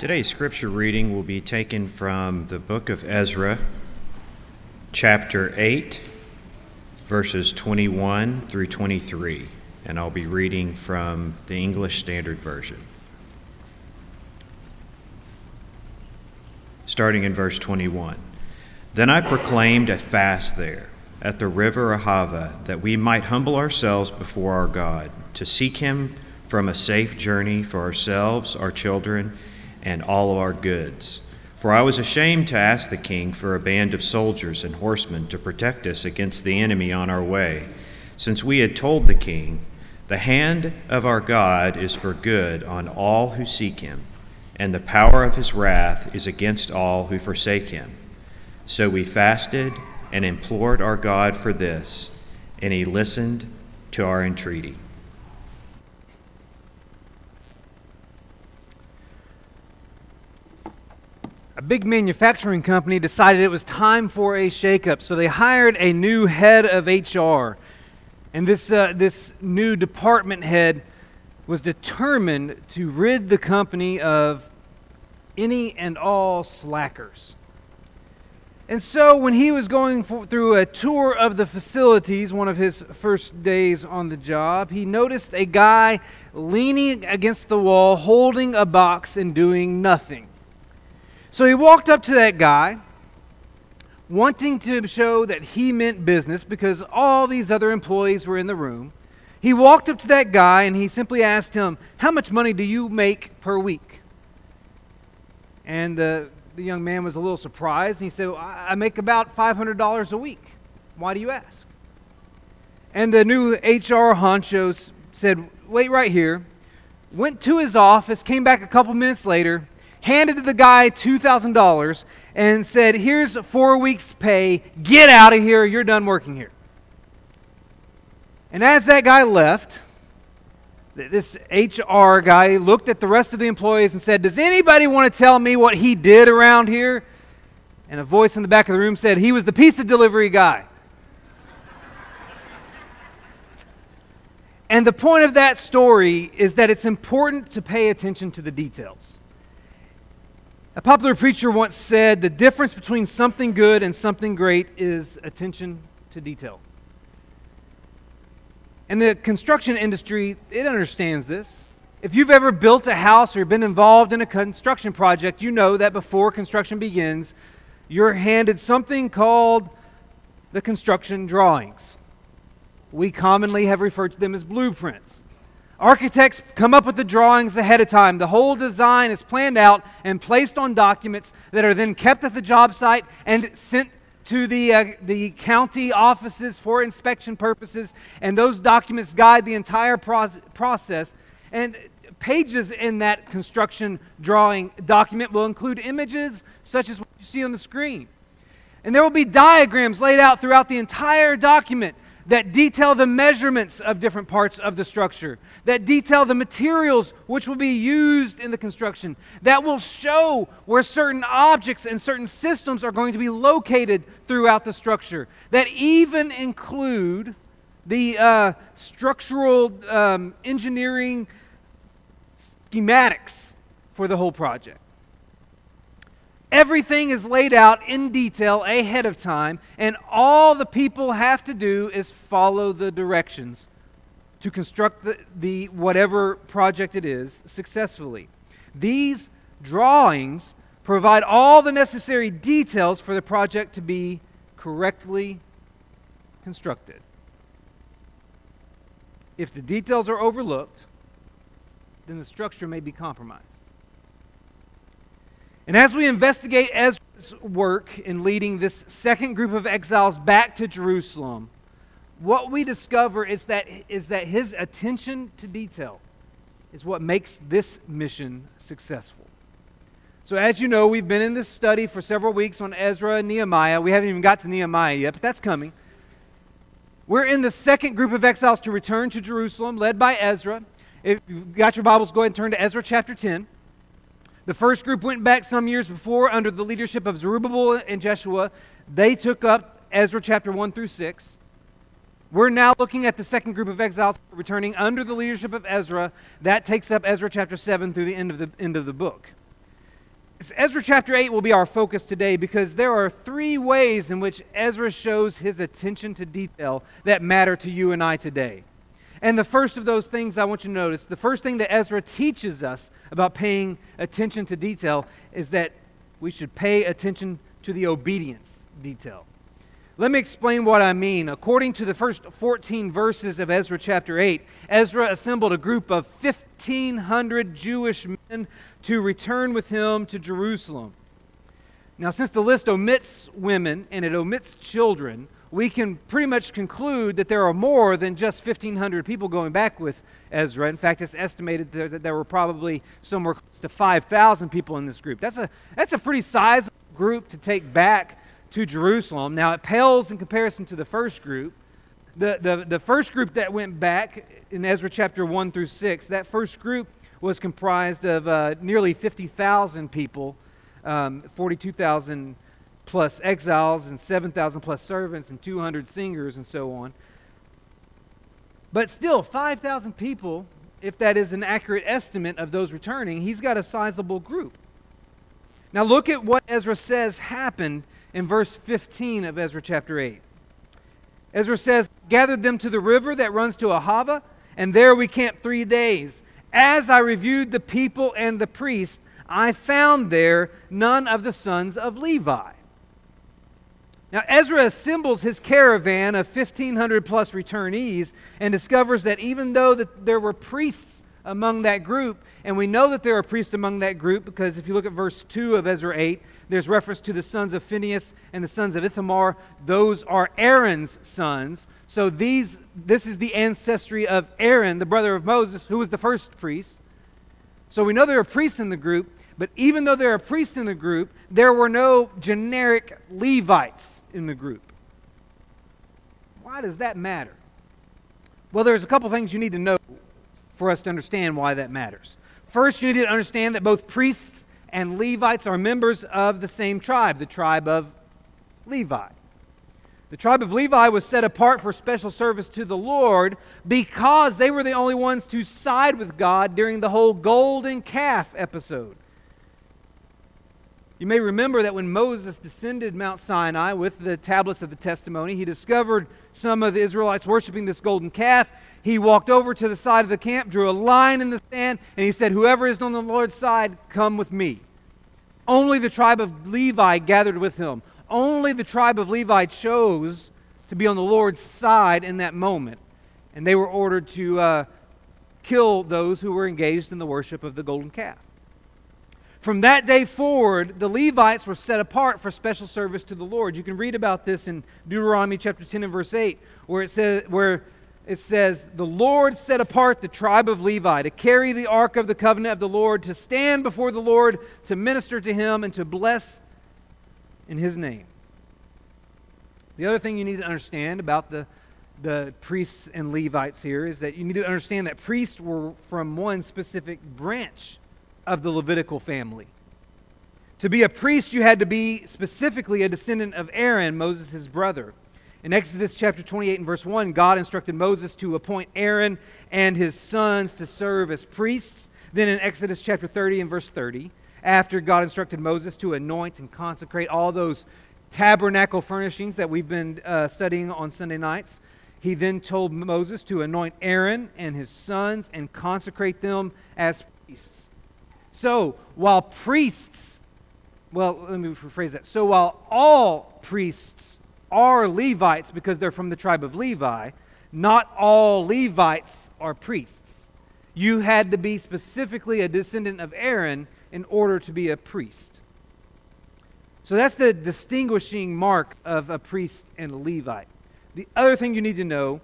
Today's scripture reading will be taken from the book of Ezra, chapter 8, verses 21 through 23, and I'll be reading from the English Standard Version. Starting in verse 21. Then I proclaimed a fast there at the river Ahava that we might humble ourselves before our God, to seek Him from a safe journey for ourselves, our children, and all our goods. For I was ashamed to ask the king for a band of soldiers and horsemen to protect us against the enemy on our way, since we had told the king, The hand of our God is for good on all who seek him, and the power of his wrath is against all who forsake him. So we fasted and implored our God for this, and he listened to our entreaty. A big manufacturing company decided it was time for a shakeup, so they hired a new head of HR. And this, uh, this new department head was determined to rid the company of any and all slackers. And so, when he was going for, through a tour of the facilities, one of his first days on the job, he noticed a guy leaning against the wall, holding a box and doing nothing. So he walked up to that guy, wanting to show that he meant business because all these other employees were in the room. He walked up to that guy and he simply asked him, How much money do you make per week? And the the young man was a little surprised, and he said, well, I make about $500 a week. Why do you ask? And the new HR honcho said, Wait right here. Went to his office, came back a couple minutes later, handed to the guy $2,000, and said, Here's four weeks' pay. Get out of here. You're done working here. And as that guy left, this HR guy looked at the rest of the employees and said, Does anybody want to tell me what he did around here? And a voice in the back of the room said, He was the pizza delivery guy. and the point of that story is that it's important to pay attention to the details. A popular preacher once said, The difference between something good and something great is attention to detail. And the construction industry, it understands this. If you've ever built a house or been involved in a construction project, you know that before construction begins, you're handed something called the construction drawings. We commonly have referred to them as blueprints. Architects come up with the drawings ahead of time. The whole design is planned out and placed on documents that are then kept at the job site and sent to the, uh, the county offices for inspection purposes, and those documents guide the entire pro- process. And pages in that construction drawing document will include images such as what you see on the screen. And there will be diagrams laid out throughout the entire document that detail the measurements of different parts of the structure, that detail the materials which will be used in the construction, that will show where certain objects and certain systems are going to be located throughout the structure, that even include the uh, structural um, engineering schematics for the whole project. Everything is laid out in detail ahead of time, and all the people have to do is follow the directions to construct the, the whatever project it is successfully. These drawings provide all the necessary details for the project to be correctly constructed. If the details are overlooked, then the structure may be compromised. And as we investigate Ezra's work in leading this second group of exiles back to Jerusalem, what we discover is that, is that his attention to detail is what makes this mission successful. So, as you know, we've been in this study for several weeks on Ezra and Nehemiah. We haven't even got to Nehemiah yet, but that's coming. We're in the second group of exiles to return to Jerusalem, led by Ezra. If you've got your Bibles, go ahead and turn to Ezra chapter 10. The first group went back some years before under the leadership of Zerubbabel and Jeshua. They took up Ezra chapter 1 through 6. We're now looking at the second group of exiles returning under the leadership of Ezra. That takes up Ezra chapter 7 through the end of the, end of the book. Ezra chapter 8 will be our focus today because there are three ways in which Ezra shows his attention to detail that matter to you and I today. And the first of those things I want you to notice, the first thing that Ezra teaches us about paying attention to detail is that we should pay attention to the obedience detail. Let me explain what I mean. According to the first 14 verses of Ezra chapter 8, Ezra assembled a group of 1,500 Jewish men to return with him to Jerusalem. Now, since the list omits women and it omits children, we can pretty much conclude that there are more than just 1,500 people going back with Ezra. In fact, it's estimated that there were probably somewhere close to 5,000 people in this group. That's a, that's a pretty sizable group to take back to Jerusalem. Now, it pales in comparison to the first group. The, the, the first group that went back in Ezra chapter 1 through 6, that first group was comprised of uh, nearly 50,000 people, um, 42,000 plus exiles, and 7,000 plus servants, and 200 singers, and so on. But still, 5,000 people, if that is an accurate estimate of those returning, he's got a sizable group. Now, look at what Ezra says happened in verse 15 of Ezra chapter 8. Ezra says, Gathered them to the river that runs to Ahava, and there we camped three days. As I reviewed the people and the priests, I found there none of the sons of Levi. Now, Ezra assembles his caravan of 1,500 plus returnees and discovers that even though that there were priests among that group, and we know that there are priests among that group because if you look at verse 2 of Ezra 8, there's reference to the sons of Phinehas and the sons of Ithamar. Those are Aaron's sons. So these, this is the ancestry of Aaron, the brother of Moses, who was the first priest. So we know there are priests in the group, but even though there are priests in the group, there were no generic Levites in the group. Why does that matter? Well, there's a couple things you need to know for us to understand why that matters. First, you need to understand that both priests and Levites are members of the same tribe, the tribe of Levi. The tribe of Levi was set apart for special service to the Lord because they were the only ones to side with God during the whole golden calf episode. You may remember that when Moses descended Mount Sinai with the tablets of the testimony, he discovered some of the Israelites worshiping this golden calf. He walked over to the side of the camp, drew a line in the sand, and he said, Whoever is on the Lord's side, come with me. Only the tribe of Levi gathered with him. Only the tribe of Levi chose to be on the Lord's side in that moment. And they were ordered to uh, kill those who were engaged in the worship of the golden calf. From that day forward, the Levites were set apart for special service to the Lord. You can read about this in Deuteronomy chapter 10 and verse 8, where it says, where it says, The Lord set apart the tribe of Levi to carry the ark of the covenant of the Lord, to stand before the Lord, to minister to him, and to bless in his name. The other thing you need to understand about the, the priests and Levites here is that you need to understand that priests were from one specific branch of the Levitical family. To be a priest, you had to be specifically a descendant of Aaron, Moses' brother. In Exodus chapter 28 and verse 1, God instructed Moses to appoint Aaron and his sons to serve as priests. Then in Exodus chapter 30 and verse 30, after God instructed Moses to anoint and consecrate all those tabernacle furnishings that we've been uh, studying on Sunday nights, he then told Moses to anoint Aaron and his sons and consecrate them as priests. So, while priests, well, let me rephrase that. So, while all priests are Levites because they're from the tribe of Levi, not all Levites are priests. You had to be specifically a descendant of Aaron in order to be a priest. So that's the distinguishing mark of a priest and a Levite. The other thing you need to know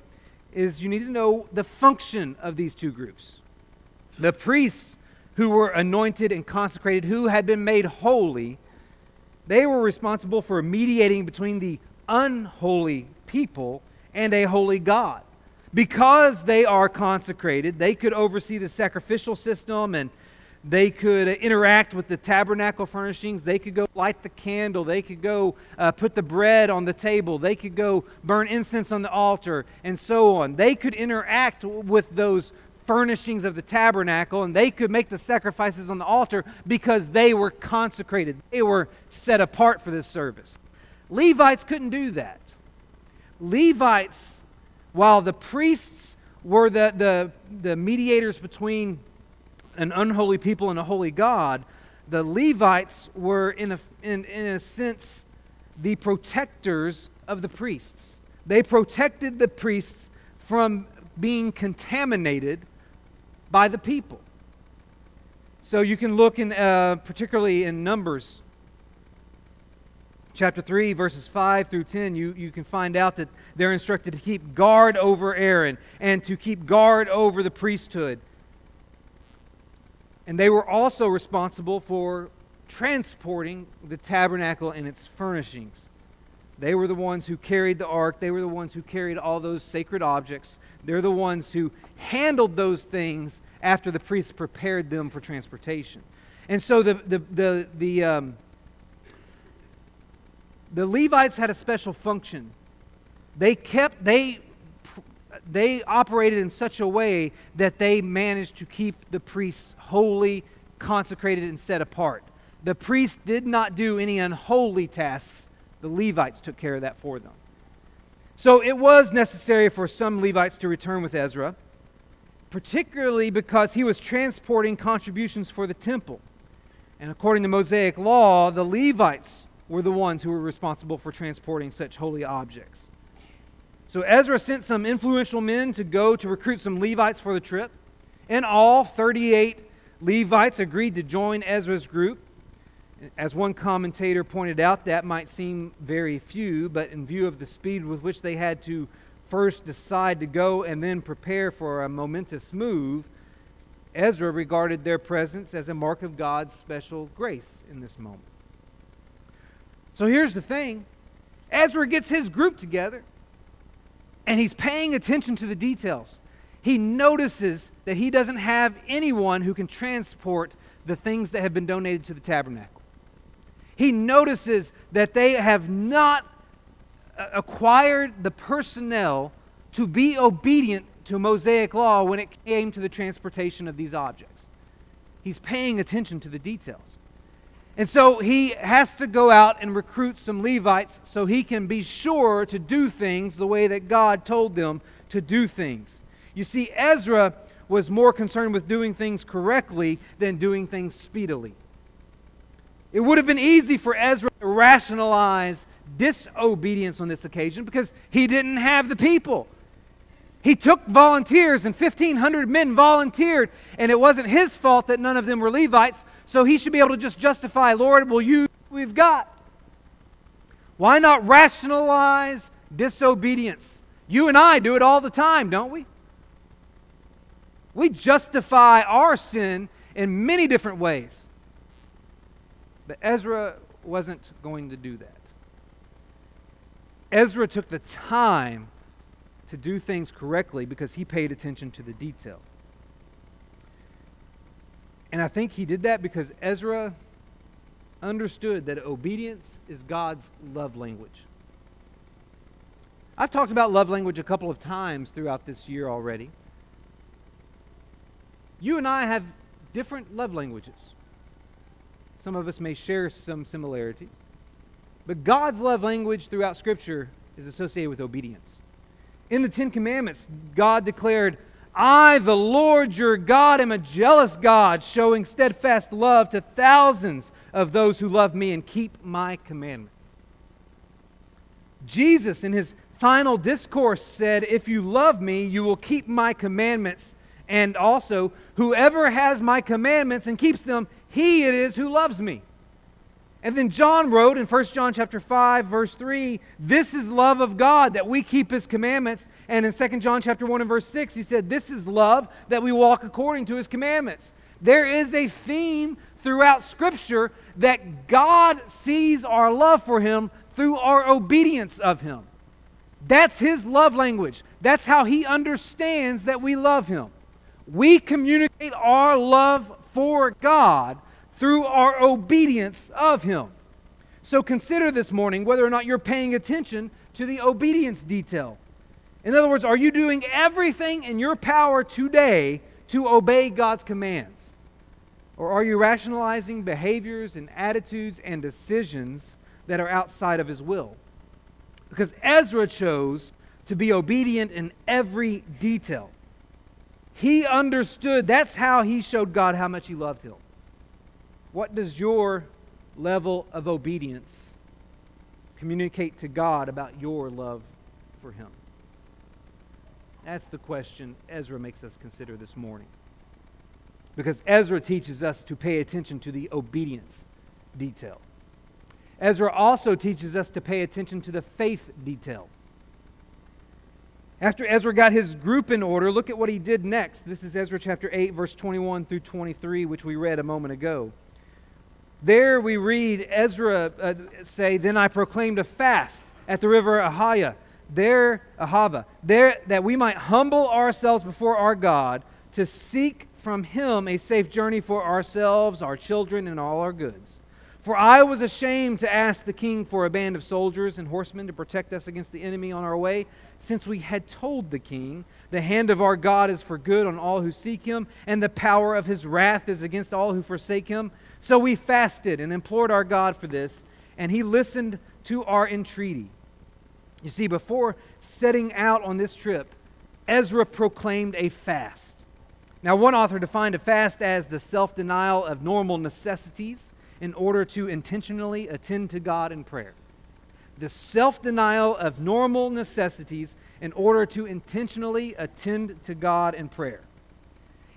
is you need to know the function of these two groups. The priests who were anointed and consecrated, who had been made holy, they were responsible for mediating between the unholy people and a holy God. Because they are consecrated, they could oversee the sacrificial system and they could interact with the tabernacle furnishings. They could go light the candle. They could go uh, put the bread on the table. They could go burn incense on the altar, and so on. They could interact with those furnishings of the tabernacle, and they could make the sacrifices on the altar because they were consecrated. They were set apart for this service. Levites couldn't do that. Levites, while the priests were the, the, the mediators between an unholy people and a holy God, the Levites were, in a, in, in a sense, the protectors of the priests. They protected the priests from being contaminated by the people. So you can look in, uh, particularly in Numbers chapter 3, verses 5 through 10, you, you can find out that they're instructed to keep guard over Aaron and to keep guard over the priesthood. And they were also responsible for transporting the tabernacle and its furnishings. They were the ones who carried the ark. They were the ones who carried all those sacred objects. They're the ones who handled those things after the priests prepared them for transportation. And so the, the, the, the, um, the Levites had a special function. They kept, they, they operated in such a way that they managed to keep the priests holy, consecrated, and set apart. The priests did not do any unholy tasks the Levites took care of that for them. So it was necessary for some Levites to return with Ezra, particularly because he was transporting contributions for the temple. And according to Mosaic law, the Levites were the ones who were responsible for transporting such holy objects. So Ezra sent some influential men to go to recruit some Levites for the trip. and all, 38 Levites agreed to join Ezra's group. As one commentator pointed out, that might seem very few, but in view of the speed with which they had to first decide to go and then prepare for a momentous move, Ezra regarded their presence as a mark of God's special grace in this moment. So here's the thing Ezra gets his group together, and he's paying attention to the details. He notices that he doesn't have anyone who can transport the things that have been donated to the tabernacle he notices that they have not uh, acquired the personnel to be obedient to Mosaic law when it came to the transportation of these objects. He's paying attention to the details. And so he has to go out and recruit some Levites so he can be sure to do things the way that God told them to do things. You see, Ezra was more concerned with doing things correctly than doing things speedily. It would have been easy for Ezra to rationalize disobedience on this occasion because he didn't have the people. He took volunteers, and 1,500 men volunteered, and it wasn't his fault that none of them were Levites, so he should be able to just justify, Lord, will you we've got? Why not rationalize disobedience? You and I do it all the time, don't we? We justify our sin in many different ways. But Ezra wasn't going to do that. Ezra took the time to do things correctly because he paid attention to the detail. And I think he did that because Ezra understood that obedience is God's love language. I've talked about love language a couple of times throughout this year already. You and I have different love languages. Some of us may share some similarities. But God's love language throughout Scripture is associated with obedience. In the Ten Commandments, God declared, I, the Lord your God, am a jealous God, showing steadfast love to thousands of those who love me and keep my commandments. Jesus, in his final discourse, said, If you love me, you will keep my commandments. And also, whoever has my commandments and keeps them, he it is who loves me. And then John wrote in 1 John chapter 5 verse 3, this is love of God that we keep his commandments. And in 2 John chapter 1 and verse 6, he said, this is love that we walk according to his commandments. There is a theme throughout scripture that God sees our love for him through our obedience of him. That's his love language. That's how he understands that we love him. We communicate our love for God through our obedience of Him. So consider this morning whether or not you're paying attention to the obedience detail. In other words, are you doing everything in your power today to obey God's commands? Or are you rationalizing behaviors and attitudes and decisions that are outside of his will? Because Ezra chose to be obedient in every detail. He understood, that's how he showed God how much he loved him. What does your level of obedience communicate to God about your love for him? That's the question Ezra makes us consider this morning. Because Ezra teaches us to pay attention to the obedience detail. Ezra also teaches us to pay attention to the faith detail. After Ezra got his group in order, look at what he did next. This is Ezra chapter 8, verse 21 through 23, which we read a moment ago. There we read Ezra uh, say, Then I proclaimed a fast at the river Ahiah, there, Ahava, there that we might humble ourselves before our God to seek from him a safe journey for ourselves, our children, and all our goods. For I was ashamed to ask the king for a band of soldiers and horsemen to protect us against the enemy on our way, since we had told the king, The hand of our God is for good on all who seek him, and the power of his wrath is against all who forsake him. So we fasted and implored our God for this, and he listened to our entreaty. You see, before setting out on this trip, Ezra proclaimed a fast. Now, one author defined a fast as the self denial of normal necessities in order to intentionally attend to God in prayer. The self denial of normal necessities in order to intentionally attend to God in prayer.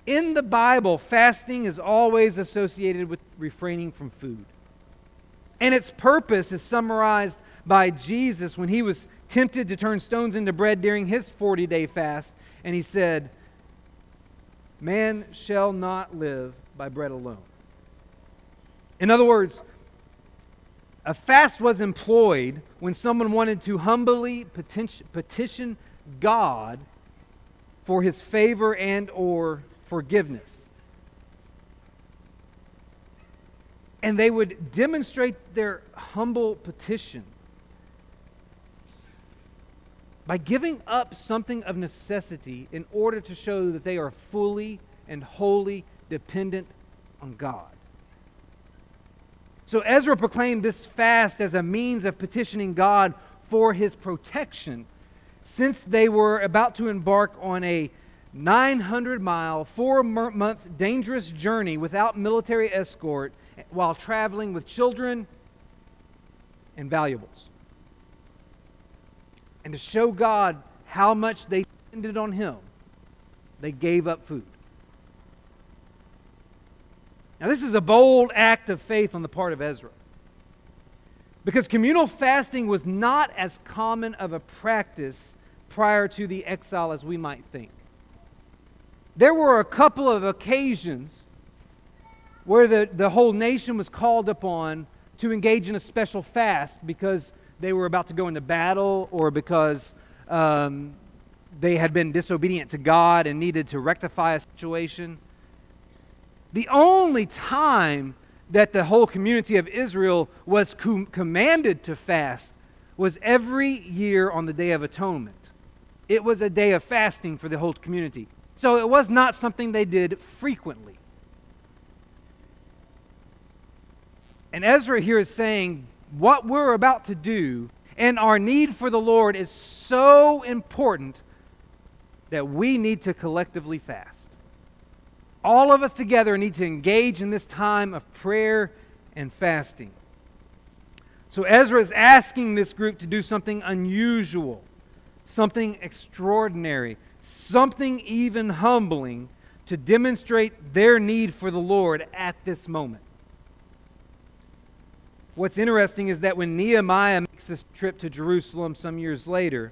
In the Bible, fasting is always associated with refraining from food. And its purpose is summarized by Jesus when he was tempted to turn stones into bread during his 40 day fast. And he said, Man shall not live by bread alone. In other words, a fast was employed when someone wanted to humbly petition God for his favor and or forgiveness. And they would demonstrate their humble petition by giving up something of necessity in order to show that they are fully and wholly dependent on God. So Ezra proclaimed this fast as a means of petitioning God for his protection since they were about to embark on a 900 mile, four month dangerous journey without military escort while traveling with children and valuables. And to show God how much they depended on Him, they gave up food. Now, this is a bold act of faith on the part of Ezra. Because communal fasting was not as common of a practice prior to the exile as we might think. There were a couple of occasions where the, the whole nation was called upon to engage in a special fast because they were about to go into battle or because um, they had been disobedient to God and needed to rectify a situation. The only time that the whole community of Israel was com- commanded to fast was every year on the Day of Atonement. It was a day of fasting for the whole community. So it was not something they did frequently. And Ezra here is saying what we're about to do and our need for the Lord is so important that we need to collectively fast all of us together need to engage in this time of prayer and fasting. So Ezra is asking this group to do something unusual, something extraordinary, something even humbling to demonstrate their need for the Lord at this moment. What's interesting is that when Nehemiah makes this trip to Jerusalem some years later,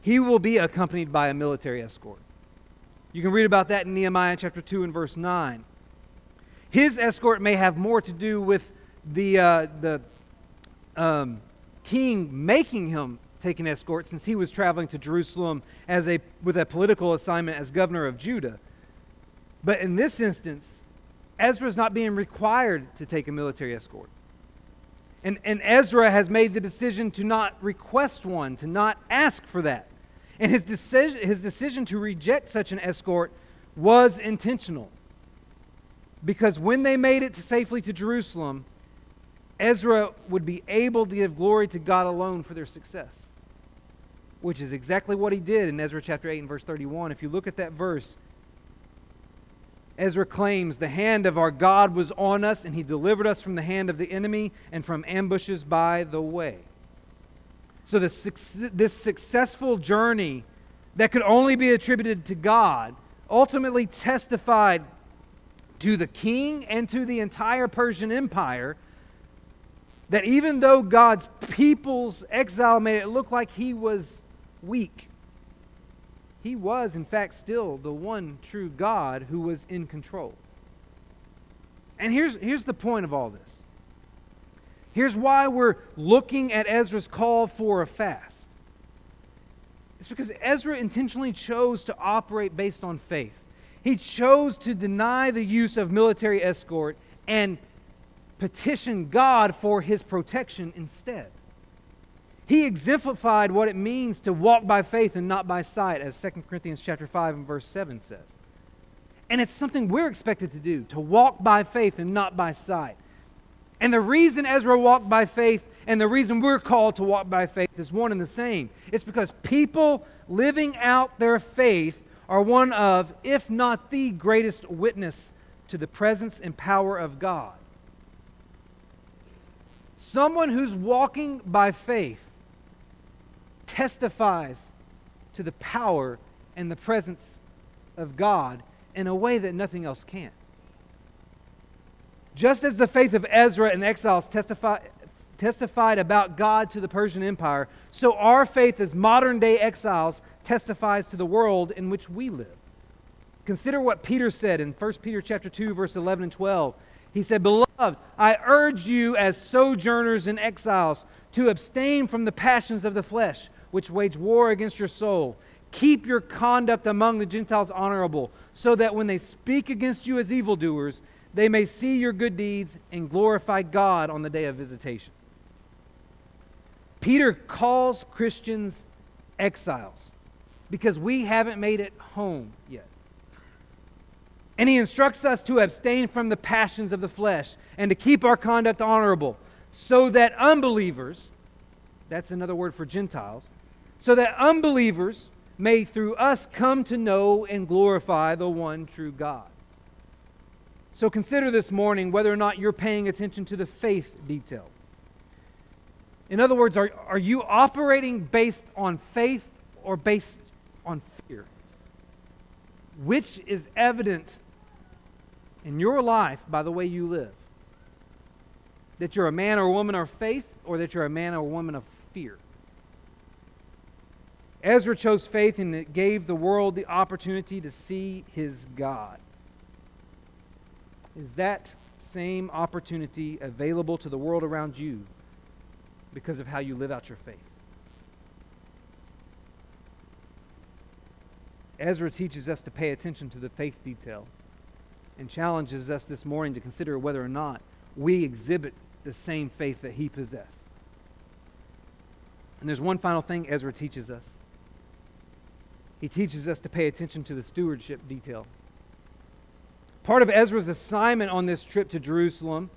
he will be accompanied by a military escort. You can read about that in Nehemiah chapter 2 and verse 9. His escort may have more to do with the, uh, the um, king making him take an escort since he was traveling to Jerusalem as a, with a political assignment as governor of Judah. But in this instance, Ezra is not being required to take a military escort. And, and Ezra has made the decision to not request one, to not ask for that. And his decision, his decision to reject such an escort was intentional. Because when they made it to safely to Jerusalem, Ezra would be able to give glory to God alone for their success, which is exactly what he did in Ezra chapter 8 and verse 31. If you look at that verse, Ezra claims the hand of our God was on us, and he delivered us from the hand of the enemy and from ambushes by the way. So, this, this successful journey that could only be attributed to God ultimately testified to the king and to the entire Persian Empire that even though God's people's exile made it look like he was weak, he was, in fact, still the one true God who was in control. And here's, here's the point of all this. Here's why we're looking at Ezra's call for a fast. It's because Ezra intentionally chose to operate based on faith. He chose to deny the use of military escort and petition God for his protection instead. He exemplified what it means to walk by faith and not by sight, as 2 Corinthians chapter 5 and verse 7 says. And it's something we're expected to do, to walk by faith and not by sight. And the reason Ezra walked by faith and the reason we're called to walk by faith is one and the same. It's because people living out their faith are one of, if not the greatest witness to the presence and power of God. Someone who's walking by faith testifies to the power and the presence of God in a way that nothing else can. Just as the faith of Ezra and exiles testify, testified about God to the Persian Empire, so our faith as modern day exiles testifies to the world in which we live. Consider what Peter said in 1 Peter chapter 2 verse 11 and 12. He said, "Beloved, I urge you as sojourners and exiles to abstain from the passions of the flesh, which wage war against your soul. Keep your conduct among the Gentiles honorable, so that when they speak against you as evildoers, they may see your good deeds and glorify God on the day of visitation. Peter calls Christians exiles because we haven't made it home yet. And he instructs us to abstain from the passions of the flesh and to keep our conduct honorable, so that unbelievers, that's another word for Gentiles, so that unbelievers may through us come to know and glorify the one true God. So consider this morning whether or not you're paying attention to the faith detail. In other words, are, are you operating based on faith or based on fear? Which is evident in your life by the way you live? That you're a man or a woman of faith or that you're a man or a woman of fear? Ezra chose faith and it gave the world the opportunity to see his God. Is that same opportunity available to the world around you because of how you live out your faith? Ezra teaches us to pay attention to the faith detail and challenges us this morning to consider whether or not we exhibit the same faith that he possessed. And there's one final thing Ezra teaches us he teaches us to pay attention to the stewardship detail. Part of Ezra's assignment on this trip to Jerusalem,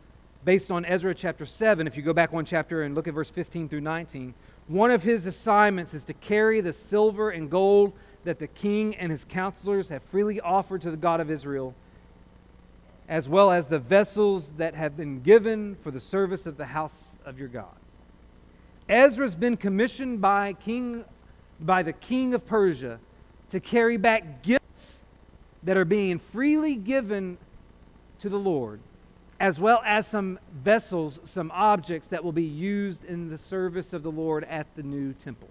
based on Ezra chapter 7, if you go back one chapter and look at verse 15 through 19, one of his assignments is to carry the silver and gold that the king and his counselors have freely offered to the God of Israel, as well as the vessels that have been given for the service of the house of your God. Ezra's been commissioned by king by the king of Persia to carry back gifts that are being freely given to the Lord, as well as some vessels, some objects that will be used in the service of the Lord at the new temple.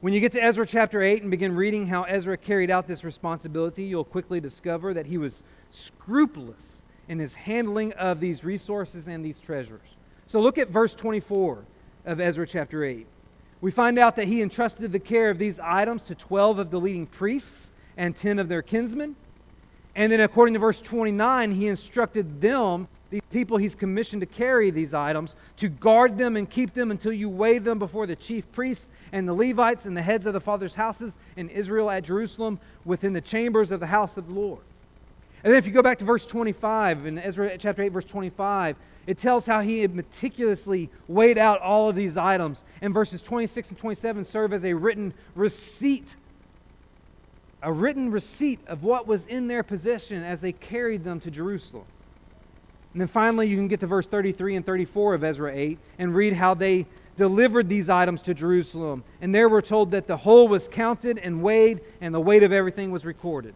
When you get to Ezra chapter 8 and begin reading how Ezra carried out this responsibility, you'll quickly discover that he was scrupulous in his handling of these resources and these treasures. So look at verse 24 of Ezra chapter 8. We find out that he entrusted the care of these items to 12 of the leading priests and 10 of their kinsmen. And then, according to verse 29, he instructed them these people he's commissioned to carry these items, to guard them and keep them until you weigh them before the chief priests and the Levites and the heads of the fathers' houses in Israel at Jerusalem within the chambers of the house of the Lord. And then if you go back to verse 25, in Ezra chapter 8, verse 25, it tells how he had meticulously weighed out all of these items. And verses 26 and 27 serve as a written receipt, a written receipt of what was in their possession as they carried them to Jerusalem. And then finally, you can get to verse 33 and 34 of Ezra 8 and read how they delivered these items to Jerusalem. And there we're told that the whole was counted and weighed, and the weight of everything was recorded.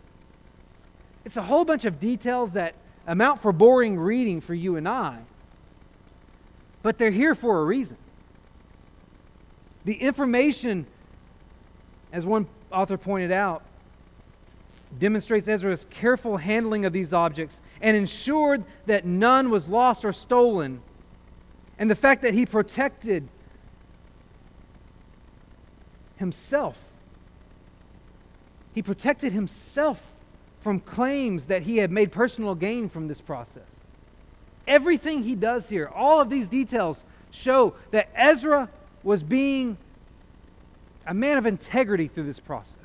It's a whole bunch of details that amount for boring reading for you and I, but they're here for a reason. The information, as one author pointed out, demonstrates Ezra's careful handling of these objects and ensured that none was lost or stolen. And the fact that he protected himself. He protected himself from claims that he had made personal gain from this process. Everything he does here, all of these details show that Ezra was being a man of integrity through this process.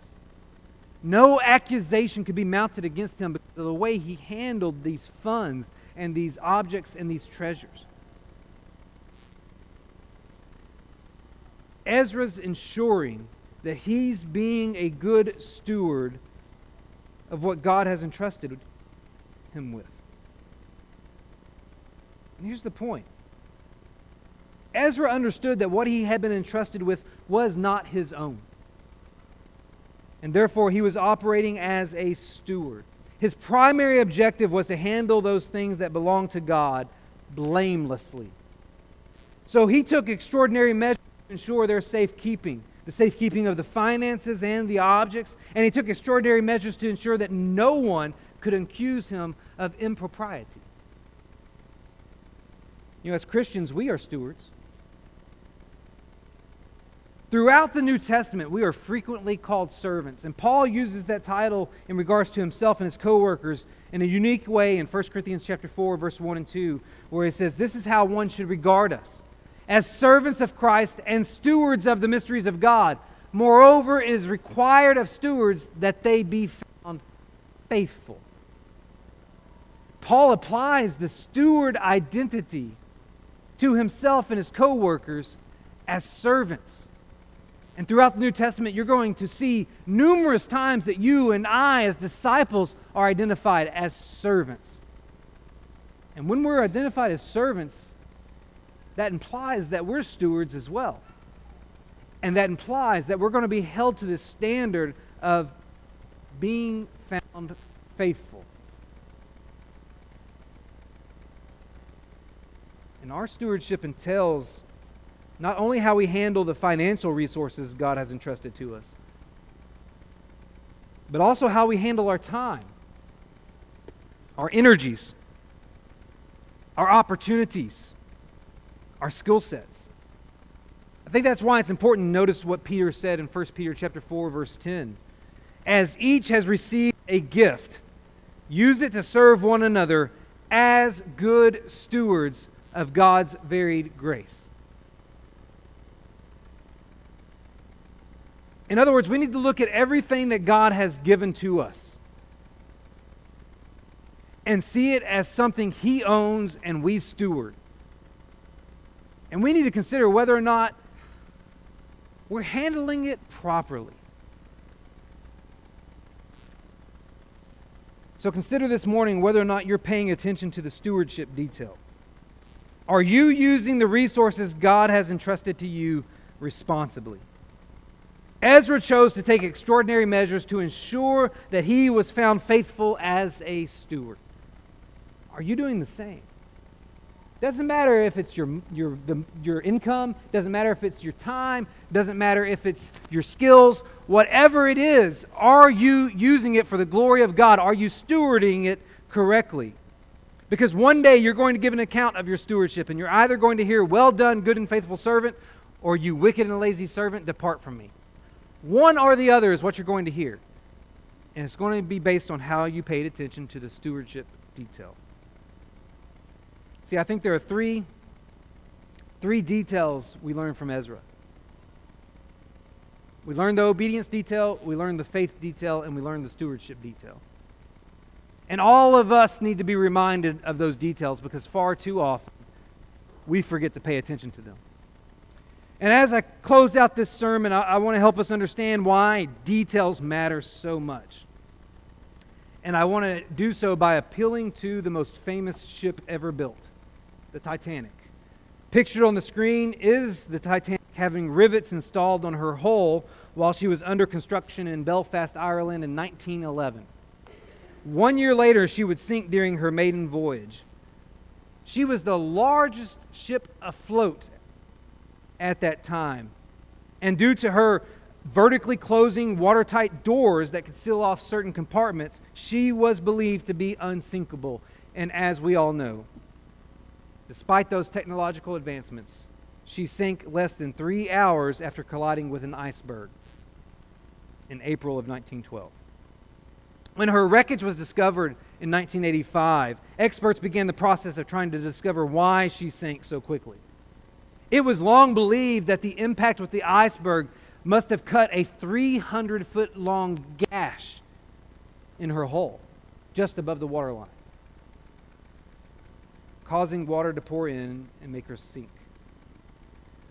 No accusation could be mounted against him because of the way he handled these funds and these objects and these treasures. Ezra's ensuring that he's being a good steward of what God has entrusted him with. And here's the point Ezra understood that what he had been entrusted with was not his own and therefore he was operating as a steward. His primary objective was to handle those things that belong to God blamelessly. So he took extraordinary measures to ensure their safekeeping, the safekeeping of the finances and the objects, and he took extraordinary measures to ensure that no one could accuse him of impropriety. You know, as Christians, we are stewards. Throughout the New Testament, we are frequently called servants. And Paul uses that title in regards to himself and his co-workers in a unique way in 1 Corinthians chapter 4, verse 1 and 2, where he says, This is how one should regard us as servants of Christ and stewards of the mysteries of God. Moreover, it is required of stewards that they be found faithful. Paul applies the steward identity to himself and his co workers as servants. And throughout the New Testament, you're going to see numerous times that you and I, as disciples, are identified as servants. And when we're identified as servants, that implies that we're stewards as well. And that implies that we're going to be held to the standard of being found faithful. And our stewardship entails not only how we handle the financial resources God has entrusted to us, but also how we handle our time, our energies, our opportunities, our skill sets. I think that's why it's important to notice what Peter said in 1 Peter chapter 4 verse 10. As each has received a gift, use it to serve one another as good stewards of God's varied grace. In other words, we need to look at everything that God has given to us and see it as something He owns and we steward. And we need to consider whether or not we're handling it properly. So consider this morning whether or not you're paying attention to the stewardship detail. Are you using the resources God has entrusted to you responsibly? Ezra chose to take extraordinary measures to ensure that he was found faithful as a steward. Are you doing the same? Doesn't matter if it's your, your, the, your income, doesn't matter if it's your time, doesn't matter if it's your skills, whatever it is, are you using it for the glory of God? Are you stewarding it correctly? Because one day you're going to give an account of your stewardship, and you're either going to hear, Well done, good and faithful servant, or you wicked and lazy servant, depart from me. One or the other is what you're going to hear. And it's going to be based on how you paid attention to the stewardship detail. See, I think there are three, three details we learn from Ezra. We learn the obedience detail, we learn the faith detail, and we learn the stewardship detail. And all of us need to be reminded of those details because far too often we forget to pay attention to them. And as I close out this sermon, I, I want to help us understand why details matter so much. And I want to do so by appealing to the most famous ship ever built, the Titanic. Pictured on the screen is the Titanic having rivets installed on her hull while she was under construction in Belfast, Ireland in 1911. One year later, she would sink during her maiden voyage. She was the largest ship afloat at that time. And due to her vertically closing watertight doors that could seal off certain compartments, she was believed to be unsinkable. And as we all know, despite those technological advancements, she sank less than three hours after colliding with an iceberg in April of 1912. When her wreckage was discovered in 1985, experts began the process of trying to discover why she sank so quickly. It was long believed that the impact with the iceberg must have cut a 300 foot long gash in her hull just above the waterline, causing water to pour in and make her sink.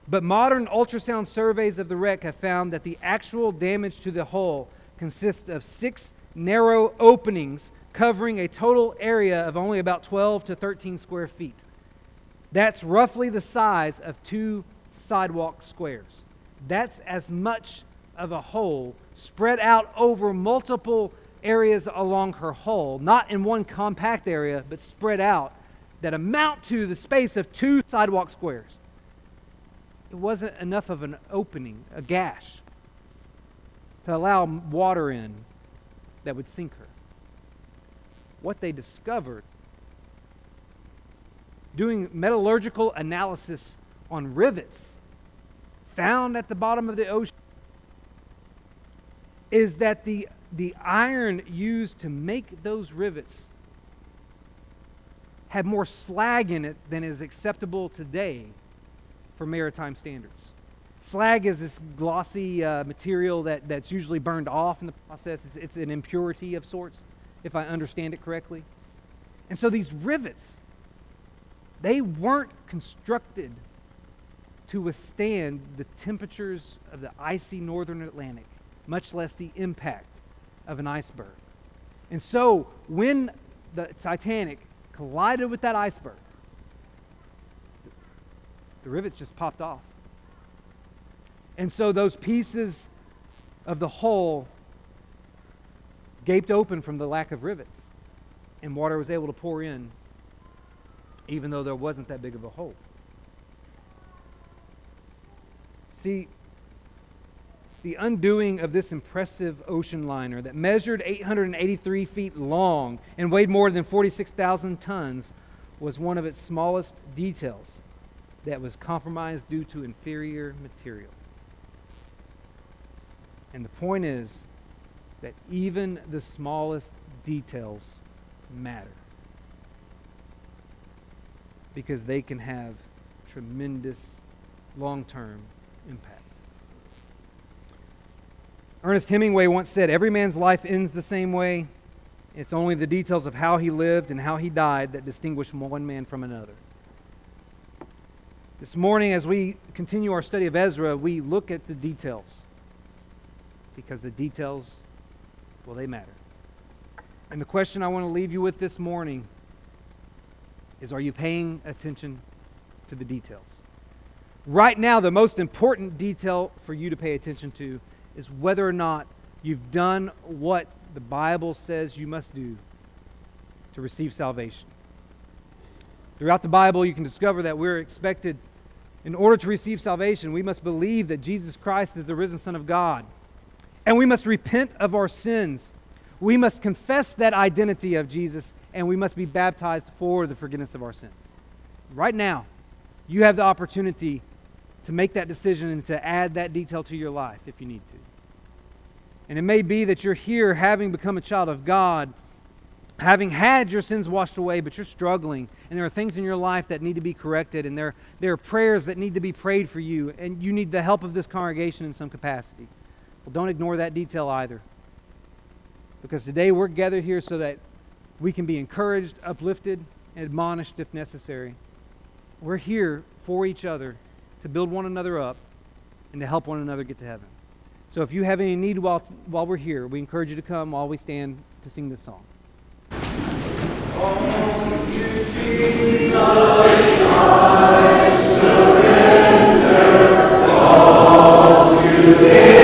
But modern ultrasound surveys of the wreck have found that the actual damage to the hull consists of six narrow openings covering a total area of only about 12 to 13 square feet. That's roughly the size of two sidewalk squares. That's as much of a hole spread out over multiple areas along her hull, not in one compact area, but spread out, that amount to the space of two sidewalk squares. It wasn't enough of an opening, a gash, to allow water in that would sink her. What they discovered doing metallurgical analysis on rivets found at the bottom of the ocean is that the, the iron used to make those rivets had more slag in it than is acceptable today for maritime standards. Slag is this glossy uh, material that, that's usually burned off in the process. It's, it's an impurity of sorts, if I understand it correctly. And so these rivets they weren't constructed to withstand the temperatures of the icy northern Atlantic, much less the impact of an iceberg. And so when the Titanic collided with that iceberg, the rivets just popped off. And so those pieces of the hull gaped open from the lack of rivets, and water was able to pour in even though there wasn't that big of a hole. See, the undoing of this impressive ocean liner that measured 883 feet long and weighed more than 46,000 tons was one of its smallest details that was compromised due to inferior material. And the point is that even the smallest details matter because they can have tremendous long term impact. Ernest Hemingway once said, Every man's life ends the same way. It's only the details of how he lived and how he died that distinguish one man from another. This morning, as we continue our study of Ezra, we look at the details because the details, well, they matter. And the question I want to leave you with this morning is are you paying attention to the details? Right now, the most important detail for you to pay attention to is whether or not you've done what the Bible says you must do to receive salvation. Throughout the Bible, you can discover that we're expected, in order to receive salvation, we must believe that Jesus Christ is the risen Son of God. And we must repent of our sins. We must confess that identity of Jesus and we must be baptized for the forgiveness of our sins. Right now, you have the opportunity to make that decision and to add that detail to your life if you need to. And it may be that you're here having become a child of God, having had your sins washed away, but you're struggling, and there are things in your life that need to be corrected, and there, there are prayers that need to be prayed for you, and you need the help of this congregation in some capacity. Well, don't ignore that detail either. Because today we're gathered here so that we can be encouraged, uplifted, admonished if necessary. We're here for each other to build one another up and to help one another get to heaven. So if you have any need while, while we're here, we encourage you to come while we stand to sing this song. Oh, Jesus, I surrender all to Thee.